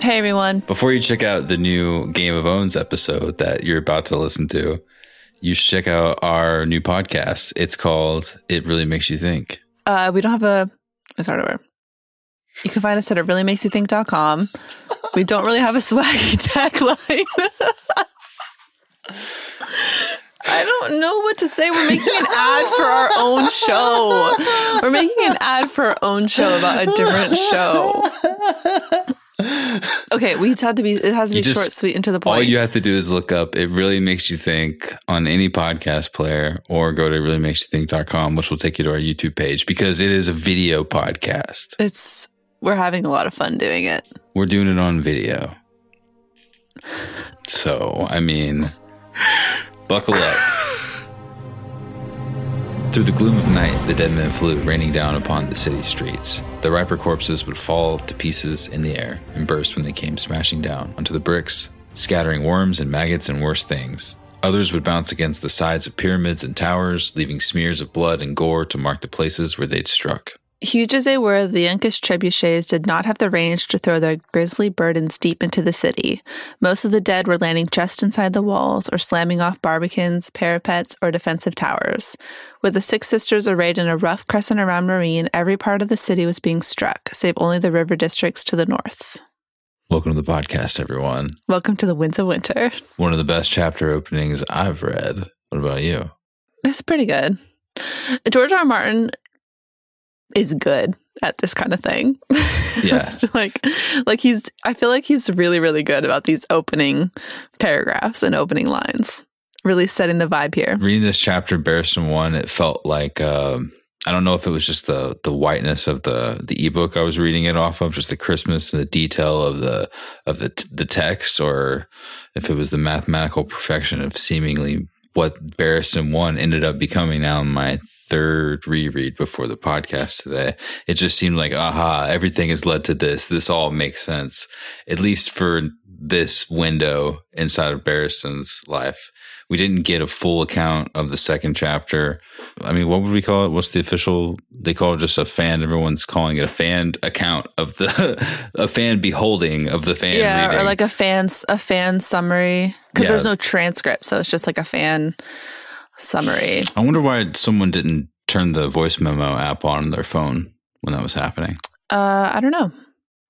Hey everyone. Before you check out the new Game of Owns episode that you're about to listen to, you should check out our new podcast. It's called It Really Makes You Think. Uh, we don't have a, a start over. You can find us at it really makes you think.com. We don't really have a swaggy tagline. I don't know what to say. We're making an ad for our own show. We're making an ad for our own show about a different show. Okay, we had to be. It has to be just- short, sweet, and to the point. All you have to do is look up It Really Makes You Think on any podcast player or go to reallymakesyouthink.com, which will take you to our YouTube page because it is a video podcast. it's we're having a lot of fun doing it. We're doing it on video. So, I mean, buckle up. Through the gloom of night, the dead men flew, raining down upon the city streets. The riper corpses would fall to pieces in the air and burst when they came smashing down onto the bricks, scattering worms and maggots and worse things. Others would bounce against the sides of pyramids and towers, leaving smears of blood and gore to mark the places where they'd struck. Huge as they were, the Yunkish trebuchets did not have the range to throw their grisly burdens deep into the city. Most of the dead were landing just inside the walls or slamming off barbicans, parapets, or defensive towers. With the Six Sisters arrayed in a rough crescent around Meereen, every part of the city was being struck, save only the river districts to the north. Welcome to the podcast, everyone. Welcome to the Winds of Winter. One of the best chapter openings I've read. What about you? It's pretty good. George R. R. Martin is good at this kind of thing. Yeah. like like he's I feel like he's really really good about these opening paragraphs and opening lines. Really setting the vibe here. reading this chapter Barristan one it felt like um I don't know if it was just the the whiteness of the the ebook I was reading it off of just the Christmas and the detail of the of the the text or if it was the mathematical perfection of seemingly what Barristan one ended up becoming now in my third reread before the podcast today it just seemed like aha everything has led to this this all makes sense at least for this window inside of Barristan's life we didn't get a full account of the second chapter. I mean, what would we call it? What's the official? They call it just a fan. Everyone's calling it a fan account of the a fan beholding of the fan yeah, reading. or like a fan a fan summary because Yeah. there's no transcript, so it's just like a fan summary. I wonder why someone didn't turn the voice memo app on their phone when that was happening. Uh, I don't know.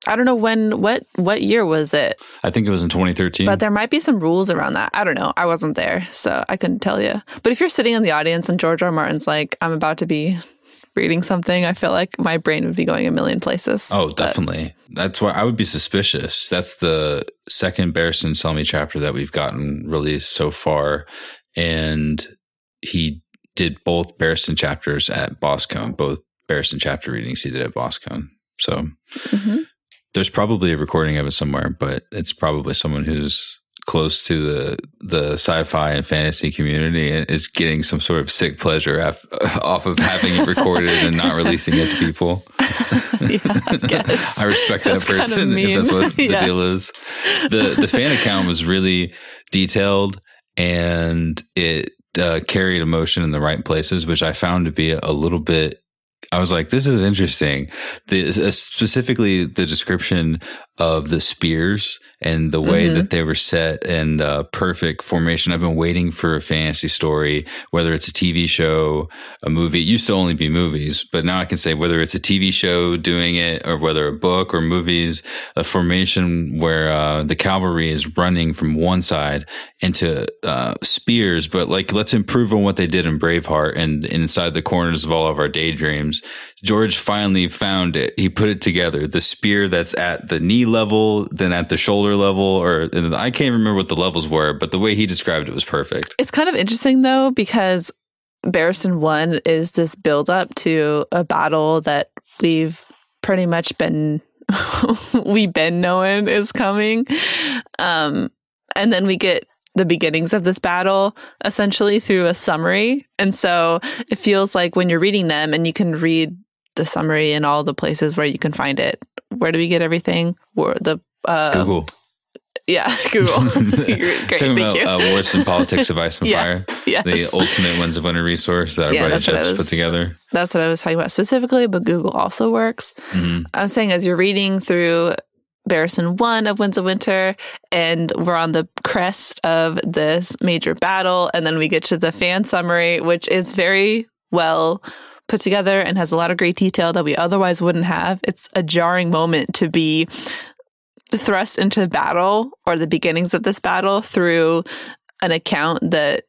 I don't know when what what year was it, I think it was in 2013. but there might be some rules around that. I don't know. I wasn't there, so I couldn't tell you. But if you're sitting in the audience and George R. R. Martin's like, "I'm about to be reading something," I feel like my brain would be going a million places. Oh, But- definitely. That's why I would be suspicious. That's the second Barristan Selmy chapter that we've gotten released so far. And he did both Barristan chapters at Boskone, both Barristan chapter readings he did at Boskone. So Mhm. there's probably a recording of it somewhere, but it's probably someone who's close to the the sci-fi and fantasy community and is getting some sort of sick pleasure af- off of having it recorded and not releasing it to people. yeah, I. I respect that That's kinda person if that's what the Yeah. deal is. The the fan account was really detailed and it uh, carried emotion in the right places, which I found to be a little bit. I was like, this is interesting. The, specifically, the description of the spears and the way Mhm. that they were set and uh, perfect formation. I've been waiting for a fantasy story, whether it's a TV show, a movie. It used to only be movies, but now I can say whether it's a TV show doing it or whether a book or movies, a formation where uh, the cavalry is running from one side into uh, spears. But like, let's improve on what they did in Braveheart and inside the corners of all of our daydreams. George finally found it. He put it together. The spear that's at the knee level, then at the shoulder level, or I can't remember what the levels were, but the way he described it was perfect. It's kind of interesting though because Barristan One is this build up to a battle that we've pretty much been we've been knowing is coming, um, and then we get the beginnings of this battle essentially through a summary, and so it feels like when you're reading them and you can read the summary in all the places where you can find it. Where do we get everything? Where the uh, Google. Yeah, Google. Great, Talking thank about you. uh, Wars and Politics of Ice and Yeah. Fire, yes. the ultimate Winds of Winter resource that Yeah, our buddy Jeff's put together. That's what I was talking about specifically, but Google also works. Mhm. I'm saying as you're reading through Barristan 1 of Winds of Winter, and we're on the crest of this major battle. And then we get to the fan summary, which is very well put together and has a lot of great detail that we otherwise wouldn't have. It's a jarring moment to be thrust into the battle or the beginnings of this battle through an account that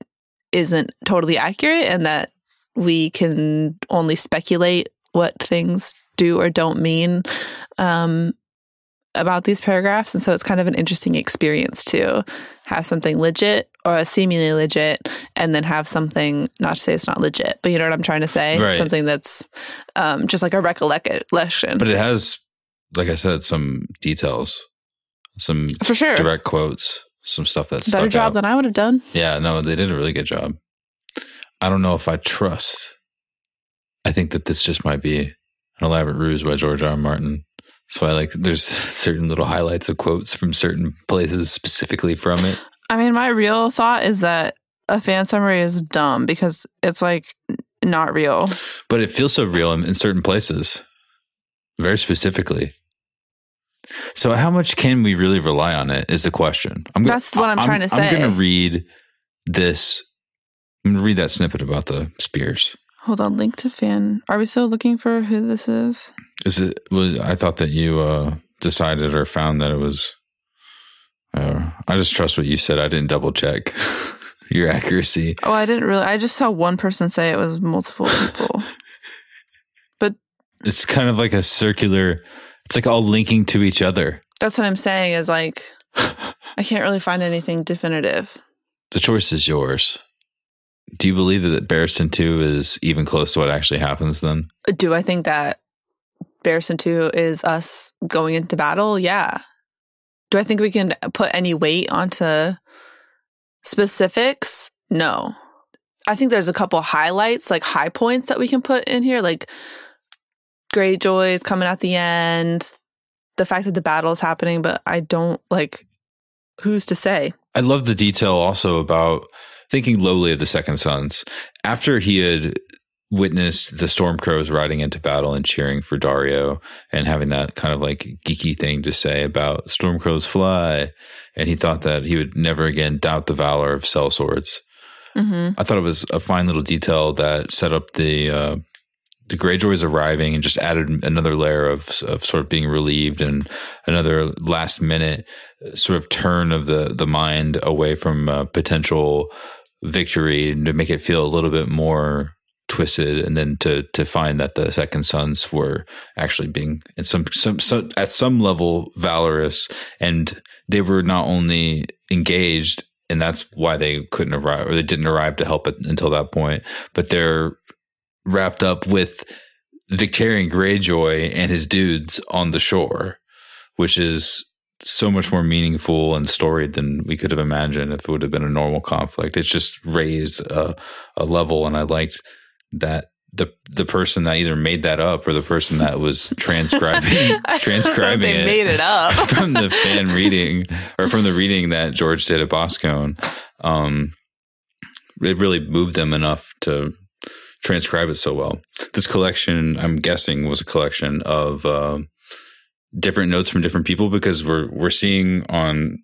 isn't totally accurate and that we can only speculate what things do or don't mean um, about these paragraphs. And so it's kind of an interesting experience to have something legit or a seemingly legit and then have something, not to say it's not legit, but you know what I'm trying to say? Right. Something that's um, just like a recollection. But it has, like I said, some details, some For sure. direct quotes, some stuff that's Better job out. than I would have done. Yeah, no, they did a really good job. I don't know if I trust. I think that this just might be an elaborate ruse by George R. R. Martin. That's why, like, there's certain little highlights of quotes from certain places specifically from it. I mean, my real thought is that a fan summary is dumb because it's like not real. But it feels so real in, in certain places, very specifically. So, how much can we really rely on it? Is the question. I'm That's what I'm trying to say. I'm going to read this. I'm going to read that snippet about the spears. Hold on, link to fan. Are we still looking for who this is? Is it? Was, I thought that you uh, decided or found that it was. Uh, I just trust what you said. I didn't double check your accuracy. Oh, I didn't really. I just saw one person say it was multiple people. But it's kind of like a circular. It's like all linking to each other. That's what I'm saying. Is like I can't really find anything definitive. The choice is yours. Do you believe that Barristan 2 is even close to what actually happens then? Do I think that Barristan Two is us going into battle? Yeah. Do I think we can put any weight onto specifics? No. I think there's a couple highlights, like high points that we can put in here, like Greyjoy is coming at the end, the fact that the battle is happening, but I don't like who's to say? I love the detail also about thinking lowly of the Second Sons. After he had witnessed the Stormcrows riding into battle and cheering for Daario and having that kind of like geeky thing to say about Stormcrows fly, and he thought that he would never again doubt the valor of sellswords. Mm-hmm. I thought it was a fine little detail that set up the uh, the Greyjoys arriving and just added another layer of of sort of being relieved and another last minute sort of turn of the the mind away from uh, potential victory and to make it feel a little bit more twisted and then to to find that the second sons were actually being in some some, some at some level valorous and they were not only engaged and that's why they couldn't arrive or they didn't arrive to help it until that point but they're wrapped up with Victarion Greyjoy and his dudes on the shore which is so much more meaningful and storied than we could have imagined if it would have been a normal conflict. It's just raised a, a level and i liked that the the person that either made that up or the person that was transcribing transcribing they it made it up. from the fan reading or from the reading that George did at Boskone, um, it really moved them enough to transcribe it so well. This collection, I'm guessing, was a collection of uh, different notes from different people because we're we're seeing on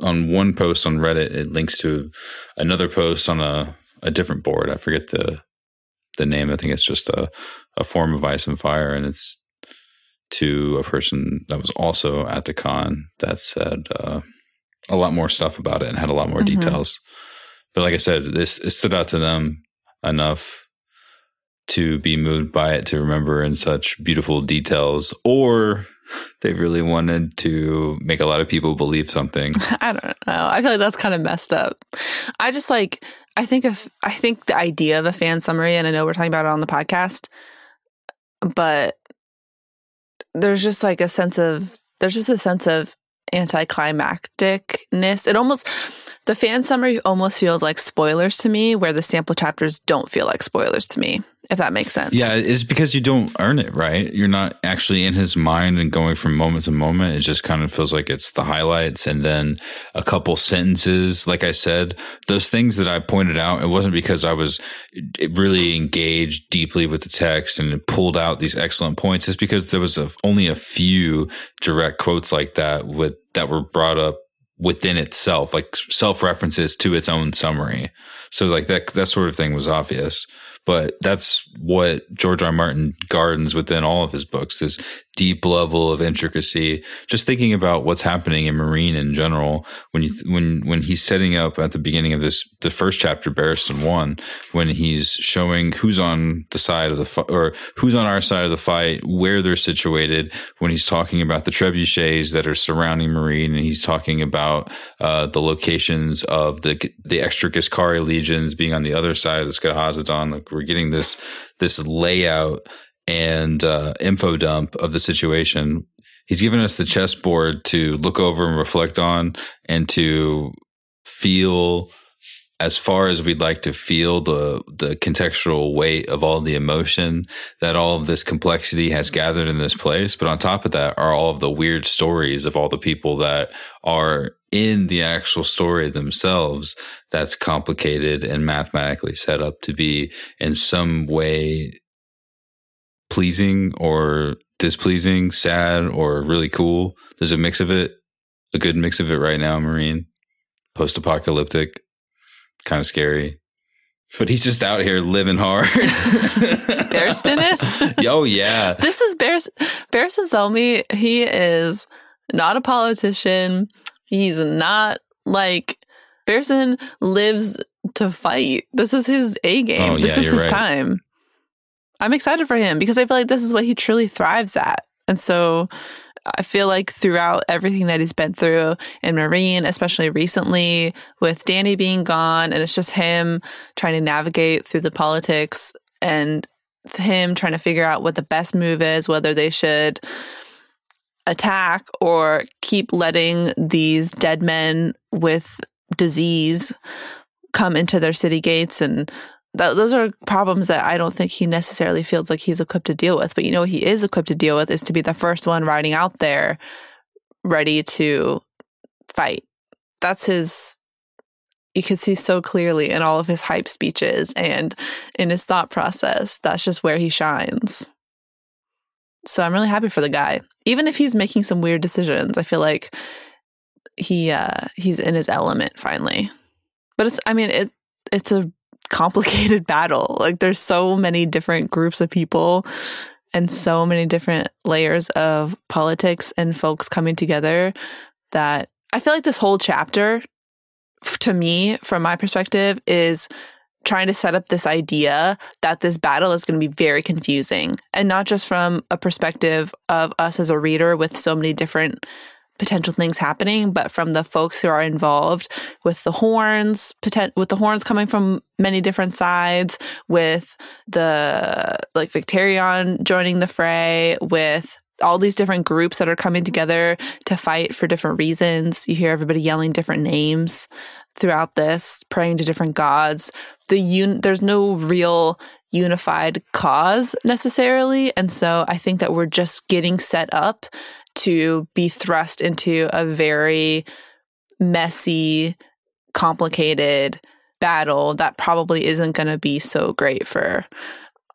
on one post on Reddit it links to another post on a a different board. I forget the the name. I think it's just a a form of ice and fire, and it's to a person that was also at the con that said uh, a lot more stuff about it and had a lot more Mhm. details. But like I said, this it stood out to them enough to be moved by it to remember in such beautiful details, or they really wanted to make a lot of people believe something. I don't know. I feel like that's kind of messed up. I just like I think if I think the idea of a fan summary, and I know we're talking about it on the podcast, but there's just like a sense of there's just a sense of anticlimacticness. It almost the fan summary almost feels like spoilers to me, where the sample chapters don't feel like spoilers to me, if that makes sense. Yeah, it's because you don't earn it, right? You're not actually in his mind and going from moment to moment. It just kind of feels like it's the highlights and then a couple sentences. Like I said, those things that I pointed out, it wasn't because I was really engaged deeply with the text and pulled out these excellent points. It's because there was a, only a few direct quotes like that with that were brought up within itself, like self references to its own summary. So like that that sort of thing was obvious. But that's what George R. R. Martin gardens within all of his books, this deep level of intricacy. Just thinking about what's happening in Meereen in general, when you when when he's setting up at the beginning of this, the first chapter, Barristan One, when he's showing who's on the side of the or who's on our side of the fight, where they're situated. When he's talking about the trebuchets that are surrounding Meereen and he's talking about uh, the locations of the the extra Giscari legions being on the other side of the Skahazadhan. Like we're getting this this layout and uh, info dump of the situation. He's given us the chessboard to look over and reflect on, and to feel as far as we'd like to feel the the contextual weight of all the emotion that all of this complexity has gathered in this place. But on top of that are all of the weird stories of all the people that are in the actual story themselves that's complicated and mathematically set up to be in some way pleasing or displeasing, sad or really cool. There's a mix of it, a good mix of it right now, Meereen. Post apocalyptic, kind of scary. But he's just out here living hard. Barristan is? oh, yeah. This is Bears Barristan Selmy. He is not a politician. He's not like Barristan lives to fight. This is his A game. Oh, this yeah, is his right. time. I'm excited for him because I feel like this is what he truly thrives at. And so I feel like throughout everything that he's been through in Meereen, especially recently with Dany being gone, and it's just him trying to navigate through the politics and him trying to figure out what the best move is, whether they should attack or keep letting these dead men with disease come into their city gates and th- those are problems that I don't think he necessarily feels like he's equipped to deal with. But you know he is equipped to deal with is to be the first one riding out there ready to fight. That's his you can see so clearly in all of his hype speeches and in his thought process. That's just where he shines. So I'm really happy for the guy. Even if he's making some weird decisions, I feel like he uh he's in his element finally. But it's I mean it it's a complicated battle. Like there's so many different groups of people and so many different layers of politics and folks coming together that I feel like this whole chapter to me from my perspective is trying to set up this idea that this battle is going to be very confusing and not just from a perspective of us as a reader with so many different potential things happening but from the folks who are involved with the horns potent- with the horns coming from many different sides with the like Victarion joining the fray with all these different groups that are coming together to fight for different reasons. You hear everybody yelling different names throughout this praying to different gods. The un- there's no real unified cause necessarily and so i think that we're just getting set up to be thrust into a very messy complicated battle that probably isn't going to be so great for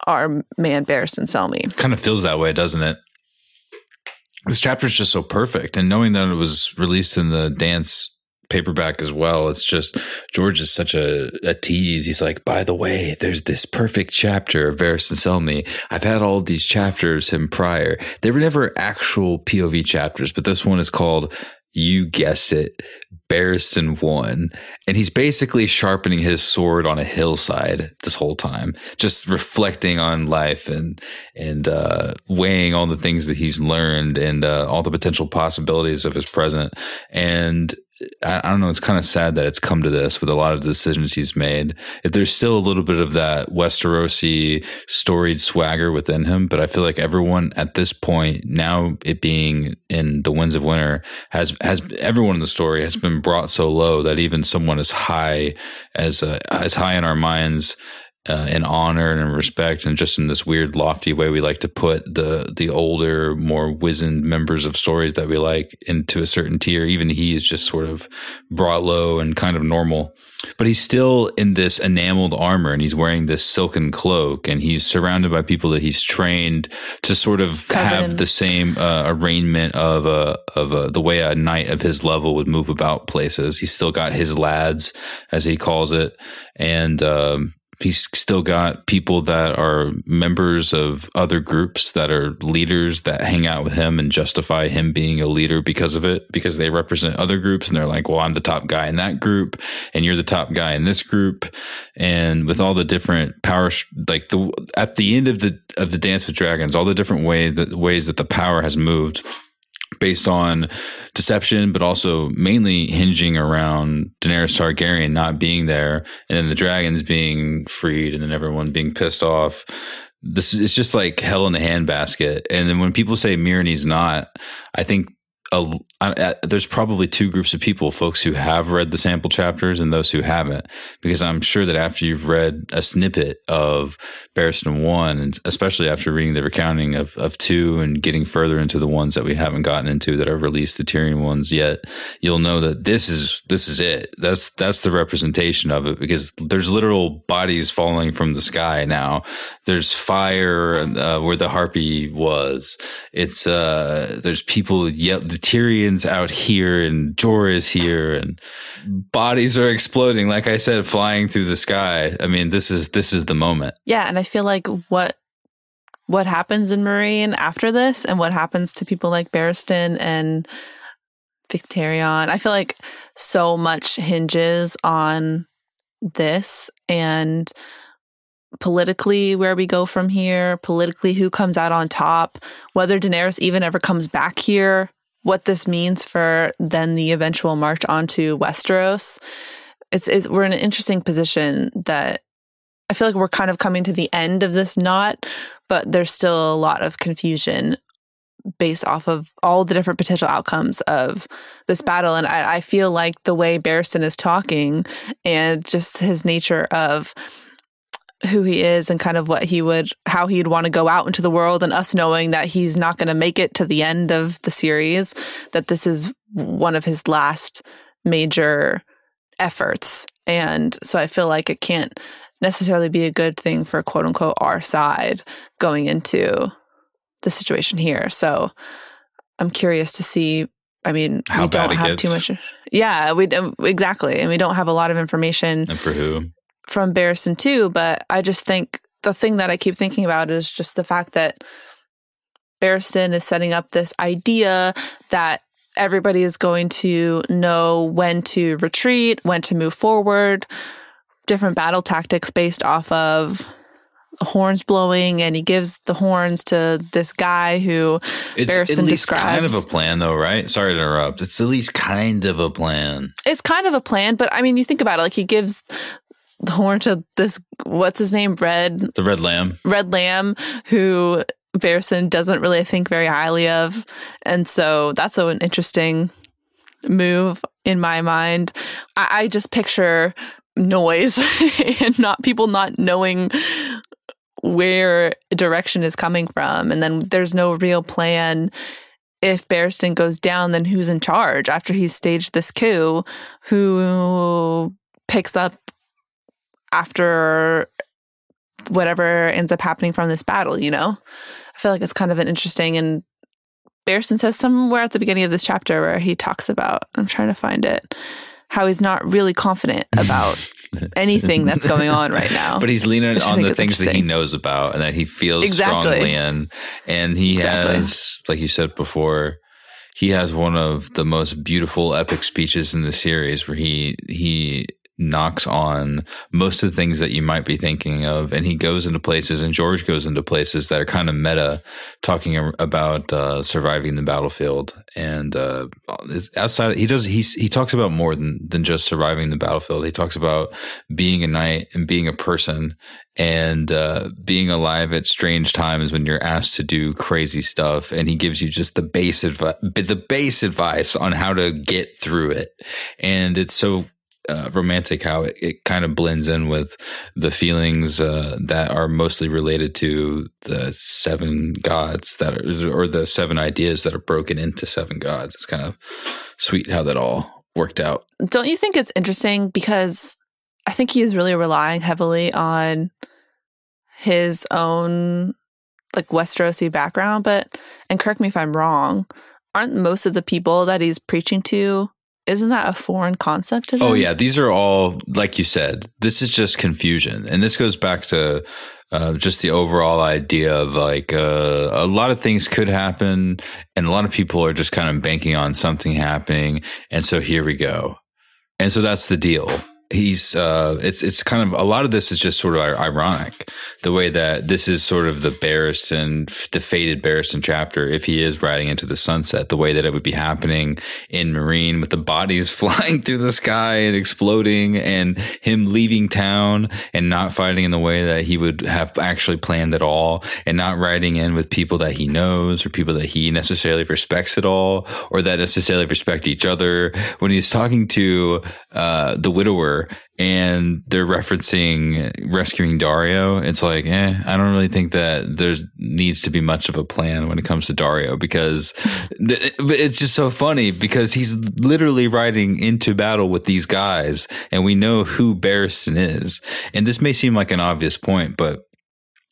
our man Barristan Selmy. Kind of feels that way, doesn't it? This chapter is just so perfect. And knowing that it was released in the dance paperback as well, it's just George is such a, a tease. He's like, by the way, there's this perfect chapter of Barristan Selmy. I've had all these chapters him prior. They were never actual POV chapters, but this one is called you guessed it, Barristan one. And he's basically sharpening his sword on a hillside this whole time, just reflecting on life and and uh, weighing all the things that he's learned and uh, all the potential possibilities of his present. And I, I don't know. It's kind of sad that it's come to this with a lot of decisions he's made. If there's still a little bit of that Westerosi storied swagger within him, but I feel like everyone at this point, now it being in the Winds of Winter, has has everyone in the story has been brought so low that even someone as high as uh, as high in our minds uh, in honor and in respect, and just in this weird, lofty way, we like to put the the older, more wizened members of stories that we like into a certain tier. Even he is just sort of brought low and kind of normal, but he's still in this enameled armor, and he's wearing this silken cloak, and he's surrounded by people that he's trained to sort of Covered have in- the same uh, arraignment of a of a, the way a knight of his level would move about places. He's still got his lads, as he calls it, and um, he's still got people that are members of other groups that are leaders that hang out with him and justify him being a leader because of it because they represent other groups and they're like well i'm the top guy in that group and you're the top guy in this group. And with all the different power like the at the end of the of the dance with dragons all the different way that ways that the power has moved based on deception, but also mainly hinging around Daenerys Targaryen not being there, and then the dragons being freed, and then everyone being pissed off. This it's just like hell in a handbasket. And then when people say Myrni's not, I think there's probably two groups of people, folks who have read the sample chapters and those who haven't, because I'm sure that after you've read a snippet of Barristan one, and especially after reading the recounting of, of two and getting further into the ones that we haven't gotten into that are released, the Tyrion ones yet, you'll know that this is this is it. That's that's the representation of it because there's literal bodies falling from the sky now. There's fire uh, where the harpy was. It's uh there's people yell the Tyrion's out here and Jorah is here and bodies are exploding like I said flying through the sky. I mean this is this is the moment. Yeah, and I feel like what what happens in Meereen after this and what happens to people like Barristan and Victarion, I feel like so much hinges on this and politically where we go from here, politically who comes out on top, whether Daenerys even ever comes back here, what this means for then the eventual march onto Westeros. It's, it's we're in an interesting position that I feel like we're kind of coming to the end of this knot, but there's still a lot of confusion based off of all the different potential outcomes of this battle. And I, I feel like the way Barristan is talking and just his nature of who he is and kind of what he would how he'd want to go out into the world and us knowing that he's not going to make it to the end of the series that this is one of his last major efforts. And so i feel like it can't necessarily be a good thing for quote unquote our side going into the situation here. So i'm curious to see i mean How we don't have too much yeah we exactly and we don't have a lot of information And for who? From Barristan two, but I just think the thing that I keep thinking about is just the fact that Barristan is setting up this idea that everybody is going to know when to retreat, when to move forward, different battle tactics based off of horns blowing, and he gives the horns to this guy who It's Barristan at least kind of a plan, though, right? Sorry to interrupt. It's at least kind of a plan. it's kind of a plan, but I mean, you think about it, like he gives the horn to this, what's his name? Red, The Red Lamb. Red Lamb, who Barristan doesn't really think very highly of. And so that's an interesting move in my mind. I, I just picture noise and not people not knowing where direction is coming from. And then there's no real plan. If Barristan goes down, then who's in charge after he's staged this coup? Who picks up after whatever ends up happening from this battle, you know? I feel like it's kind of an interesting and Barristan says somewhere at the beginning of this chapter where he talks about I'm trying to find it how he's not really confident about anything that's going on right now. But he's leaning on the things that he knows about and that he feels Exactly. strongly in. And he Exactly. has, like you said before, he has one of the most beautiful epic speeches in the series where he he knocks on most of the things that you might be thinking of and he goes into places and george goes into places that are kind of meta talking about uh, surviving the battlefield. And uh, outside he does he, he talks about more than than just surviving the battlefield. He talks about being a knight and being a person and uh, being alive at strange times when you're asked to do crazy stuff. And he gives you just the base advice the base advice on how to get through it. And it's so uh, romantic how it, it kind of blends in with the feelings uh, that are mostly related to the seven gods that are, or the seven ideas that are broken into seven gods. It's kind of sweet how that all worked out. Don't you think it's interesting because I think he is really relying heavily on his own like Westerosi background, but and correct me if I'm wrong, aren't most of the people that he's preaching to isn't that a foreign concept to oh, them? Oh yeah, these are all like you said. This is just confusion, and this goes back to uh, just the overall idea of like uh, a lot of things could happen, and a lot of people are just kind of banking on something happening, and so here we go, and so that's the deal he's uh it's it's kind of a lot of this is just sort of ironic the way that this is sort of the Barristan the fated Barristan chapter if he is riding into the sunset the way that it would be happening in Meereen with the bodies flying through the sky and exploding and him leaving town and not fighting in the way that he would have actually planned at all and not riding in with people that he knows or people that he necessarily respects at all or that necessarily respect each other. When he's talking to uh the widower and they're referencing rescuing Daario, It's like, eh, I don't really think that there needs to be much of a plan when it comes to Daario because th- it's just so funny because he's literally riding into battle with these guys and we know who Barristan is. And this may seem like an obvious point, but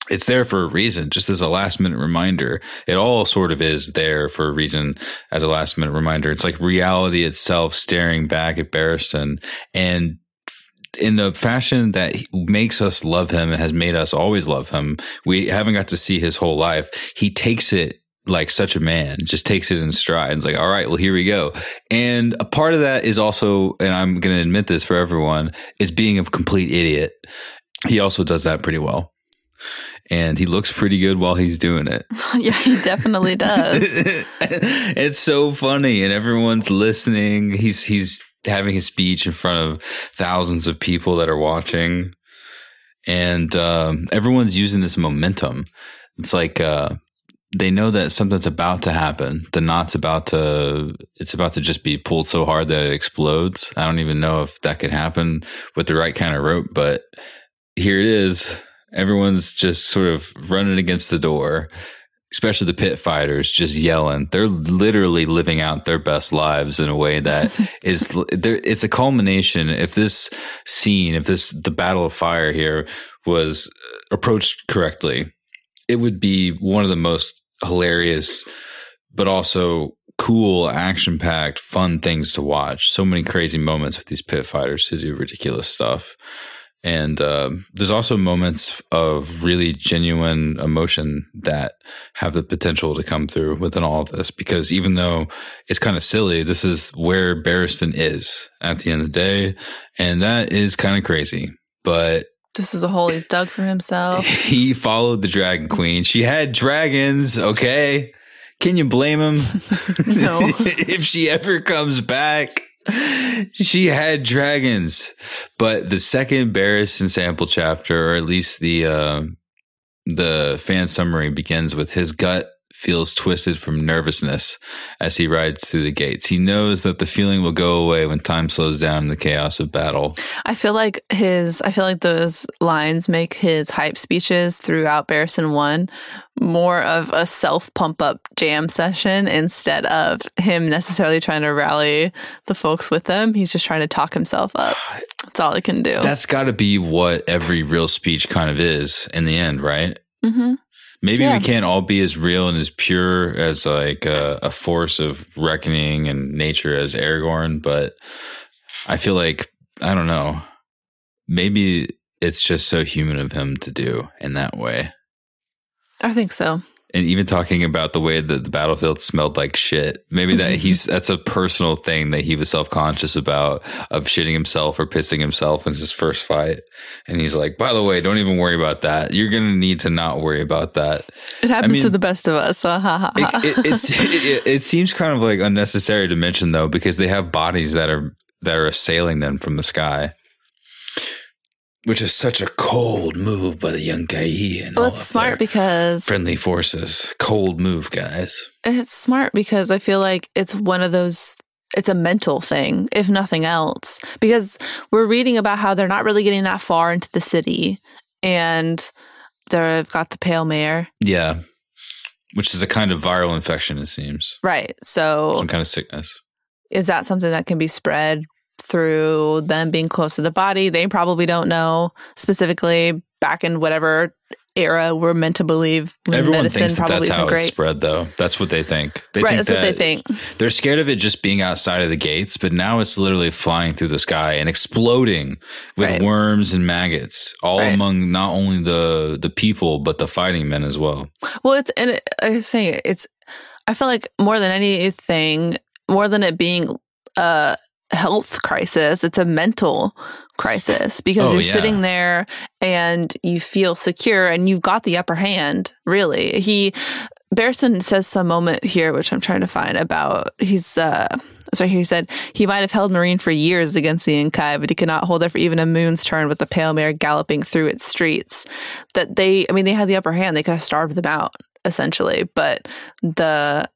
it's there for a reason, just as a last minute reminder. It all sort of is there for a reason as a last minute reminder. It's like reality itself staring back at Barristan and in a fashion that makes us love him and has made us always love him. We haven't got to see his whole life. He takes it like such a man, just takes it in stride. It's like, all right, well, here we go. And a part of that is also, and I'm going to admit this for everyone, is being a complete idiot. He also does that pretty well. And he looks pretty good while he's doing it. yeah, he definitely does. it's so funny, and everyone's listening. He's he's having a speech in front of thousands of people that are watching, and um, everyone's using this momentum. It's like uh, they know that something's about to happen. The knot's about to it's about to just be pulled so hard that it explodes. I don't even know if that could happen with the right kind of rope, but here it is. Everyone's just sort of running against the door especially the pit fighters just yelling. They're literally living out their best lives in a way that is it's a culmination. If this scene if this the battle of fire here was approached correctly it would be one of the most hilarious but also cool action packed fun things to watch. So many crazy moments with these pit fighters who do ridiculous stuff and uh, there's also moments of really genuine emotion that have the potential to come through within all of this. Because even though it's kind of silly, this is where Barristan is at the end of the day. And that is kind of crazy. But this is a hole he's dug for himself. He followed the Dragon Queen. She had dragons, okay? Can you blame him? no. if she ever comes back she had dragons, but the second Barristan sample chapter, or at least the uh, the fan summary, begins with his gut feels twisted from nervousness as he rides through the gates. He knows that the feeling will go away when time slows down in the chaos of battle. I feel like his I feel like those lines make his hype speeches throughout Barristan 1 more of a self pump up jam session instead of him necessarily trying to rally the folks with him. He's just trying to talk himself up. That's all he can do. That's got to be what every real speech kind of is in the end, right? Mm-hmm. Maybe yeah. we can't all be as real and as pure as like a, a, force of reckoning and nature as Aragorn, but I feel like I don't know. Maybe it's just so human of him to do in that way. I think so. And even talking about the way that the battlefield smelled like shit. Maybe that mm-hmm. he's that's a personal thing that he was self conscious about of shitting himself or pissing himself in his first fight. And he's like, by the way, don't even worry about that. You're gonna need to not worry about that. It happens I mean, to the best of us. it, it, it, it seems kind of like unnecessary to mention though, because they have bodies that are that are assailing them from the sky which is such a cold move by the young guy. And well, it's smart because friendly forces. Cold move, guys. It's smart because I feel like it's one of those. It's a mental thing, if nothing else, because we're reading about how they're not really getting that far into the city, and they've got the pale mare. Yeah, which is a kind of viral infection, it seems. Right. So some kind of sickness. Is that something that can be spread through them being close to the body. They probably don't know specifically back in whatever era we're meant to believe. Everyone medicine thinks that that's how great. it's spread, though. That's what they think. They right, think that's that what they think. They're scared of it just being outside of the gates, but now it's literally flying through the sky and exploding with right. worms and maggots, all right. among not only the the people but the fighting men as well. Well, it's and it, I was saying it's. I feel like more than anything, more than it being uh health crisis, it's a mental crisis because oh, you're yeah. sitting there and you feel secure and you've got the upper hand, really. He Barristan says some moment here, which I'm trying to find about he's uh sorry, he said he might have held Meereen for years against the Yunkai, but he could not hold it for even a moon's turn with the pale mare galloping through its streets. That they I mean they had the upper hand, they could have starved them out essentially. But the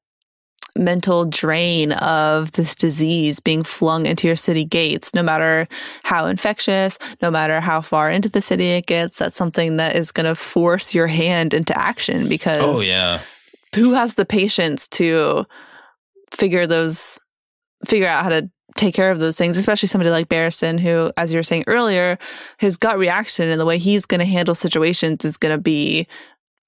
mental drain of this disease being flung into your city gates, no matter how infectious, no matter how far into the city it gets. That's something that is going to force your hand into action because oh yeah, who has the patience to figure those figure out how to take care of those things, especially somebody like Barrison, who, as you were saying earlier, his gut reaction and the way he's going to handle situations is going to be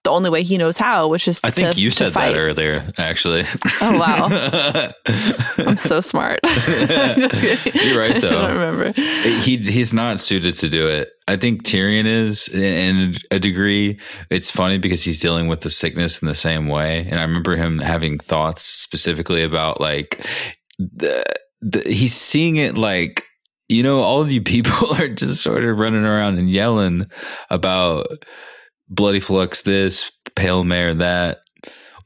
the only way he knows how, which is I think to, you said that earlier, actually. Oh wow, I'm so smart. You're right, though. I don't remember. He he's not suited to do it. I think Tyrion is in a degree. It's funny because he's dealing with the sickness in the same way, and I remember him having thoughts specifically about like the, the he's seeing it like you know all of you people are just sort of running around and yelling about bloody flux this, pale mare that.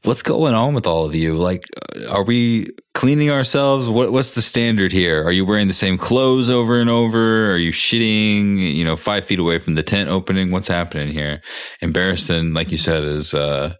What's going on with all of you? Like, are we cleaning ourselves? What What's the standard here? Are you wearing the same clothes over and over? Are you shitting? You know, five feet away from the tent opening. What's happening here? Embarrassing, like you said, is uh,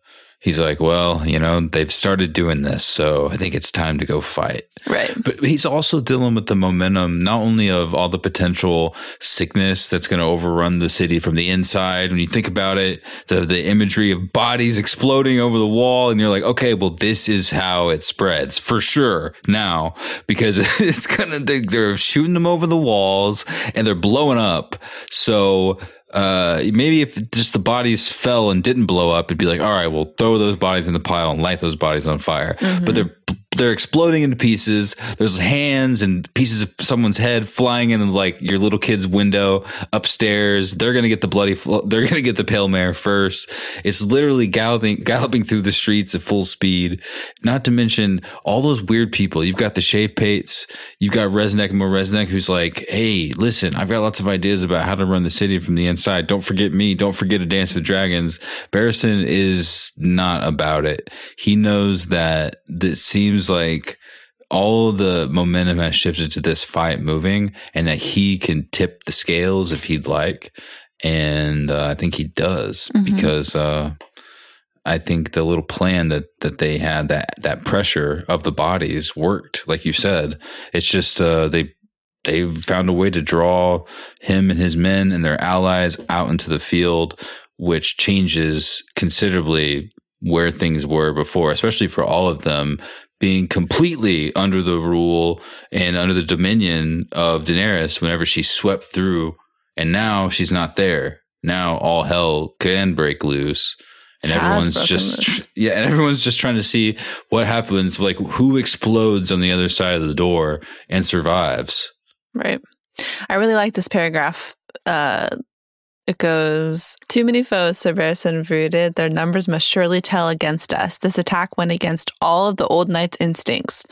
he's like, well, you know, they've started doing this, so I think it's time to go fight. Right. But he's also dealing with the momentum, not only of all the potential sickness that's going to overrun the city from the inside. When you think about it, the the imagery of bodies exploding over the wall, and you're like, okay, well, this is how it spreads for sure now because it's gonna they, they're shooting them over the walls and they're blowing up. So uh, maybe if just the bodies fell and didn't blow up, it'd be like, all right, we'll throw those bodies in the pile and light those bodies on fire. Mm-hmm. But they're they're exploding into pieces. There's hands and pieces of someone's head flying in like your little kid's window upstairs. They're gonna get the bloody. They're gonna get the pale mare first. It's literally galloping galloping through the streets at full speed. Not to mention all those weird people. You've got the shave pates. You've got Reznak and Reznak, who's like, "Hey, listen, I've got lots of ideas about how to run the city from the inside. Don't forget me. Don't forget to dance with dragons." Barristan is not about it. He knows that this seems like all the momentum has shifted to this fight moving and that he can tip the scales if he'd like. And uh, I think he does mm-hmm. because uh, I think the little plan that, that they had, that, that pressure of the bodies worked, like you said. It's just uh, they they found a way to draw him and his men and their allies out into the field, which changes considerably where things were before, especially for all of them being completely under the rule and under the dominion of Daenerys whenever she swept through. And now she's not there. Now all hell can break loose. And everyone's just, loose. yeah, and everyone's just trying to see what happens, like who explodes on the other side of the door and survives. Right. I really like this paragraph uh, it goes, Too many foes, Sir Barristan brooded. Their numbers must surely tell against us. This attack went against all of the old knight's instincts.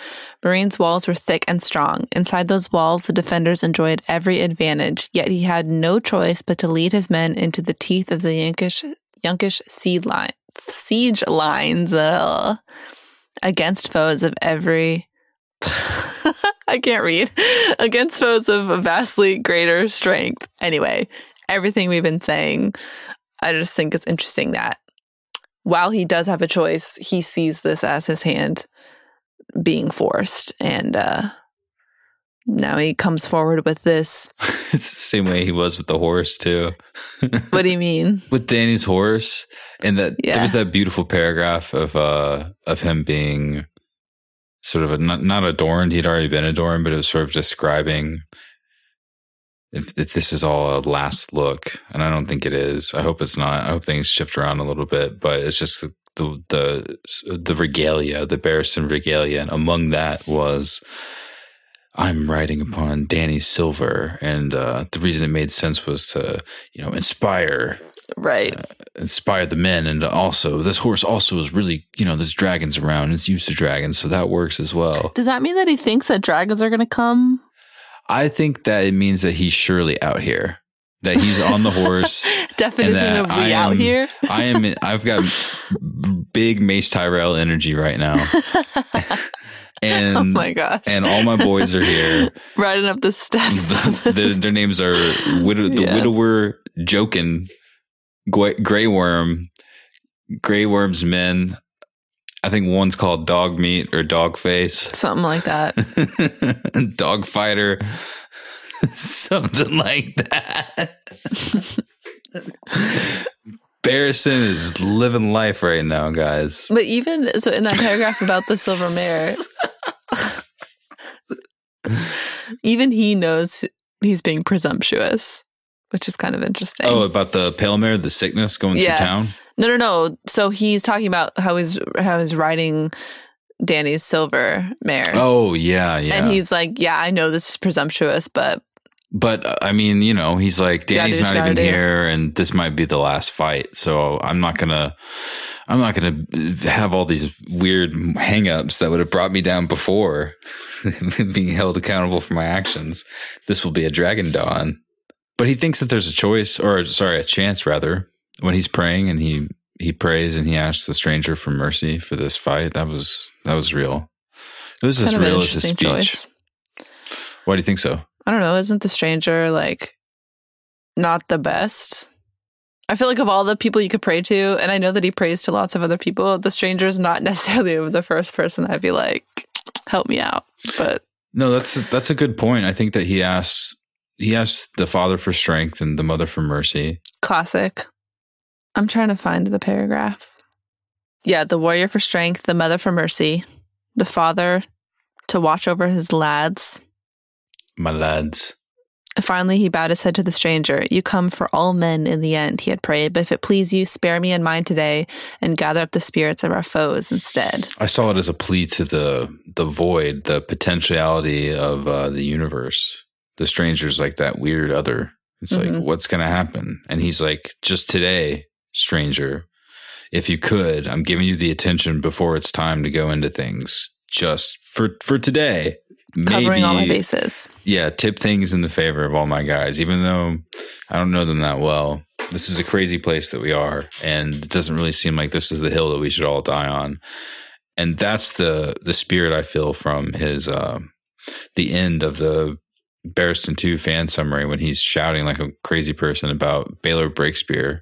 Meereen's walls were thick and strong. Inside those walls, the defenders enjoyed every advantage, yet he had no choice but to lead his men into the teeth of the Yunkish seed line, siege lines uh, against foes of every. I can't read. Against foes of vastly greater strength. Anyway, everything we've been saying, I just think it's interesting that while he does have a choice, he sees this as his hand being forced. And uh, now he comes forward with this. it's the same way he was with the horse, too. what do you mean? with Dany's horse. And that yeah. there was that beautiful paragraph of uh of him being sort of a, not, not adorned. He'd already been adorned, but it was sort of describing if, if this is all a last look, and I don't think it is. I hope it's not. I hope things shift around a little bit, but it's just the the the, the regalia, the Barristan regalia, and among that was I'm riding upon Dany silver, and uh, the reason it made sense was to you know inspire right uh, inspire the men and also this horse also is really you know there's dragons around it's used to dragons so that works as well does that mean that he thinks that dragons are going to come I think that it means that he's surely out here. That he's on the horse. Definition of we out here. I am. I've got big Mace Tyrell energy right now. and oh my gosh! And all my boys are here, riding up the steps. The, the, their names are Widow, the yeah. Widower, Jokin, Grey Worm, Grey Worm's men, I think one's called dog meat or dog face. Something like that. dog fighter. Something like that. Barristan is living life right now, guys. But even so, in that paragraph about the silver mare, even he knows he's being presumptuous, which is kind of interesting. Oh, about the pale mare, the sickness going yeah. through town. No, no, no. So he's talking about how he's how he's riding Dany's silver mare. Oh yeah, yeah. And he's like, "Yeah, I know this is presumptuous, but." But I mean, you know, he's like, Dany's not even here, and this might be the last fight. So I'm not gonna, I'm not gonna have all these weird hangups that would have brought me down before, being held accountable for my actions. This will be a dragon dawn. But he thinks that there's a choice, or sorry, a chance rather, when he's praying and he he prays and he asks the stranger for mercy for this fight. That was that was real. It was as real as his speech. Choice. Why do you think so? I don't know. Isn't the stranger like not the best? I feel like of all the people you could pray to, and I know that he prays to lots of other people, the stranger is not necessarily the first person I'd be like, help me out. But no, that's that's a good point. I think that he asks he asks the father for strength and the mother for mercy. Classic. I'm trying to find the paragraph. Yeah, the warrior for strength, the mother for mercy, the father to watch over his lads. My lads. Finally, he bowed his head to the stranger. You come for all men in the end, he had prayed, but if it please you, spare me and mine today and gather up the spirits of our foes instead. I saw it as a plea to the the void, the potentiality of uh, the universe. The stranger's like that weird other. It's mm-hmm. like, what's going to happen? And he's like, just today, stranger, if you could, I'm giving you the attention before it's time to go into things just for for today. Covering maybe, all my bases. Yeah, tip things in the favor of all my guys, even though I don't know them that well. This is a crazy place that we are, and it doesn't really seem like this is the hill that we should all die on. And that's the the spirit I feel from his uh, the end of the Barristan 2 fan summary when he's shouting like a crazy person about Baelor Breakspear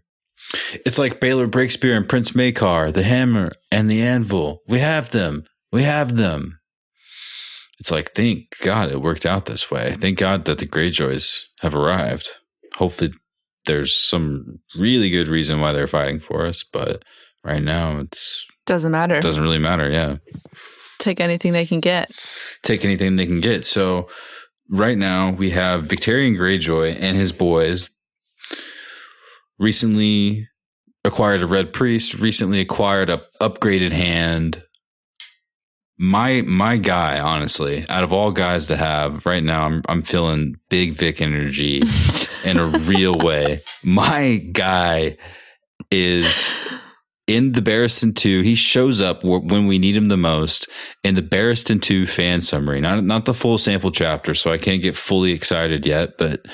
it's like Baelor Breakspear and Prince Maekar, the hammer and the anvil. We have them. We have them. It's like, thank God it worked out this way. Thank God that the Greyjoys have arrived. Hopefully, there's some really good reason why they're fighting for us, but right now it's doesn't matter. Doesn't really matter. Yeah. Take anything they can get. Take anything they can get. So right now we have Victarion Greyjoy and his boys recently acquired a red priest, recently acquired a upgraded hand. my my guy, honestly, out of all guys to have right now, I'm I'm feeling big Vic energy in a real way. My guy is in the Barristan 2. He shows up when we need him the most in the Barristan 2 fan summary. Not not the full sample chapter, so I can't get fully excited yet, but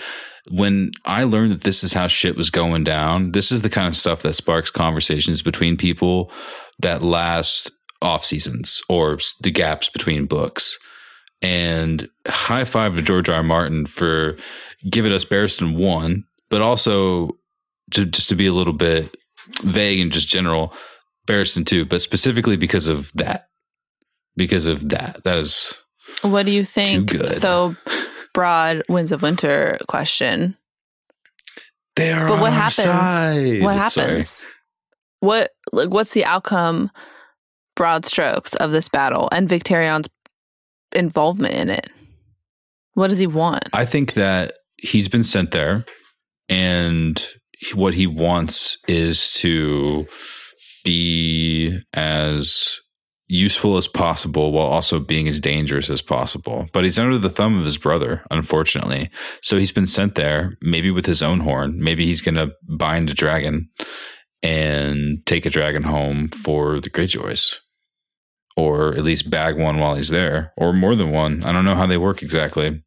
when I learned that this is how shit was going down, this is the kind of stuff that sparks conversations between people that last off seasons or the gaps between books. And high five to George R. R. Martin for giving us Barristan one, but also to just to be a little bit vague and just general, Barristan two, but specifically because of that. Because of that. That is What do you think? So broad winds of winter question. They are but what happens? Side. What happens? Sorry. What like what's the outcome broad strokes of this battle and Victarion's involvement in it? What does he want? I think that he's been sent there and what he wants is to be as useful as possible while also being as dangerous as possible. But he's under the thumb of his brother, unfortunately. So he's been sent there, maybe with his own horn. Maybe he's going to bind a dragon and take a dragon home for the Greyjoys. Or at least bag one while he's there, or more than one. I don't know how they work exactly.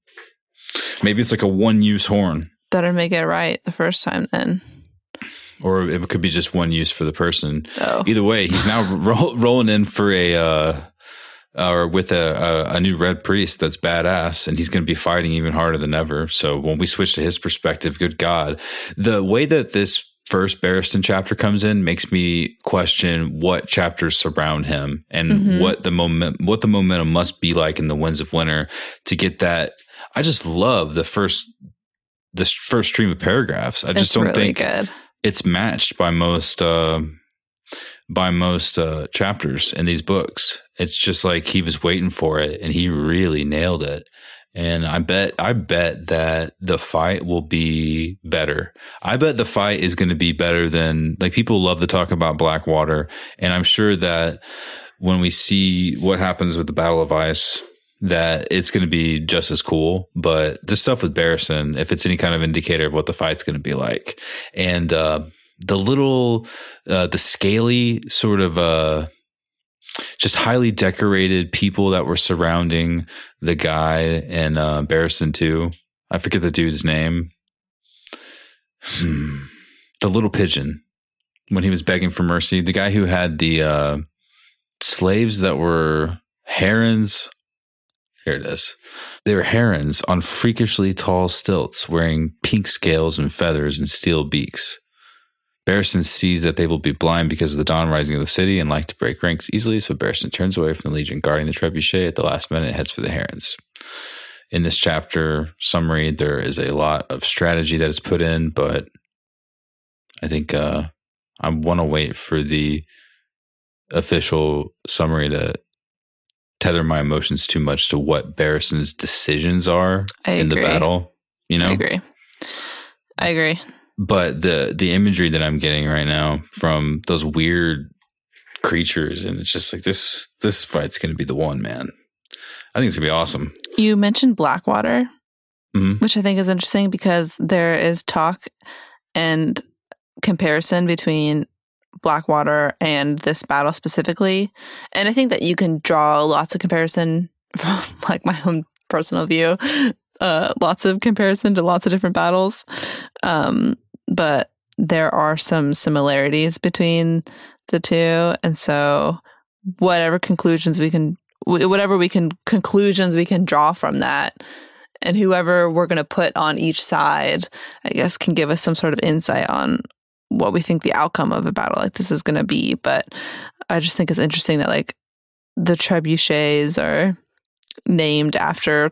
Maybe it's like a one use horn. Better make it right the first time then or it could be just one use for the person. Oh. Either way, he's now ro- rolling in for a uh, or with a, a, a new red priest that's badass, and he's going to be fighting even harder than ever. So when we switch to his perspective, good God, the way that this first Barristan chapter comes in makes me question what chapters surround him and mm-hmm. what the moment what the momentum must be like in the winds of winter to get that. I just love the first this first stream of paragraphs. I just don't really think good it's matched by most uh, by most uh, chapters in these books. It's just like he was waiting for it, and he really nailed it. And I bet, I bet that the fight will be better. I bet the fight is going to be better than like people love to talk about Blackwater, and I'm sure that when we see what happens with the Battle of Ice that it's going to be just as cool. But this stuff with Barristan, if it's any kind of indicator of what the fight's going to be like, and uh, the little, uh, the scaly sort of, uh, just highly decorated people that were surrounding the guy and uh, Barristan too. I forget the dude's name. Hmm. The little pigeon when he was begging for mercy. The guy who had the uh, slaves that were herons here it is. They were herons on freakishly tall stilts, wearing pink scales and feathers and steel beaks. Barristan sees that they will be blind because of the dawn rising of the city and like to break ranks easily, so Barristan turns away from the Legion guarding the trebuchet at the last minute and heads for the herons. In this chapter summary, there is a lot of strategy that is put in, but I think uh, I want to wait for the official summary to tether my emotions too much to what Barristan's decisions are in the battle. You know, I agree. I agree. But the the imagery that I'm getting right now from those weird creatures, and it's just like this this fight's going to be the one, man. I think it's gonna be awesome. You mentioned Blackwater, mm-hmm. which I think is interesting because there is talk and comparison between Blackwater and this battle specifically. And I think that you can draw lots of comparison from like my own personal view, uh, lots of comparison to lots of different battles. Um, but there are some similarities between the two. And so whatever conclusions we can, whatever we can, conclusions we can draw from that and whoever we're going to put on each side, I guess, can give us some sort of insight on what we think the outcome of a battle like this is going to be. But I just think it's interesting that like the trebuchets are named after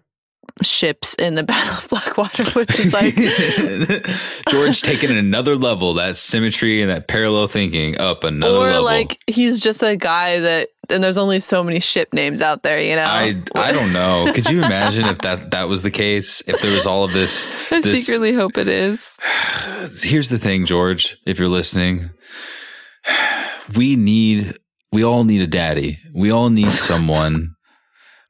ships in the Battle of Blackwater, which is like George taking another level, that symmetry and that parallel thinking up another level. or level. like he's just a guy that and there's only so many ship names out there, you know. I I don't know. Could you imagine if that that was the case? If there was all of this, I this, secretly hope it is. Here's the thing, George. If you're listening, we need we all need a daddy. We all need someone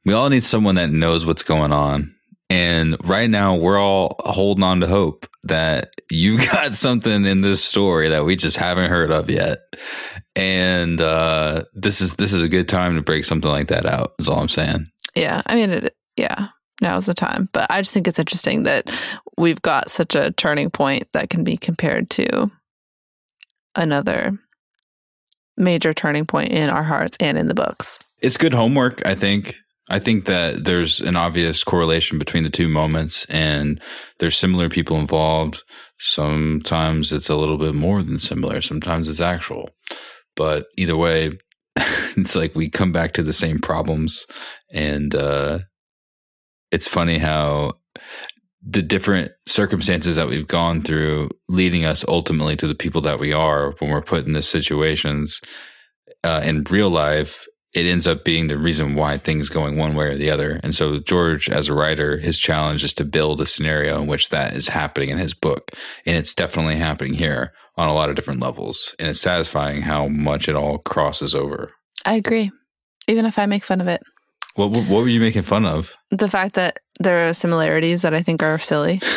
We all need someone that knows what's going on. And right now, we're all holding on to hope that you got something in this story that we just haven't heard of yet. And uh, this is this is a good time to break something like that out. Is all I'm saying. Yeah, I mean, it, yeah, now's the time. But I just think it's interesting that we've got such a turning point that can be compared to another major turning point in our hearts and in the books. It's good homework, I think. I think that there's an obvious correlation between the two moments and there's similar people involved. Sometimes it's a little bit more than similar, sometimes it's actual. But either way, it's like we come back to the same problems and uh it's funny how the different circumstances that we've gone through leading us ultimately to the people that we are when we're put in these situations uh, in real life it ends up being the reason why things going one way or the other. And so george as a writer his challenge is to build a scenario in which that is happening in his book. And it's definitely happening here on a lot of different levels. And it's satisfying how much it all crosses over. I agree, even if I make fun of it. what, what, what were you making fun of? The fact that there are similarities that I think are silly.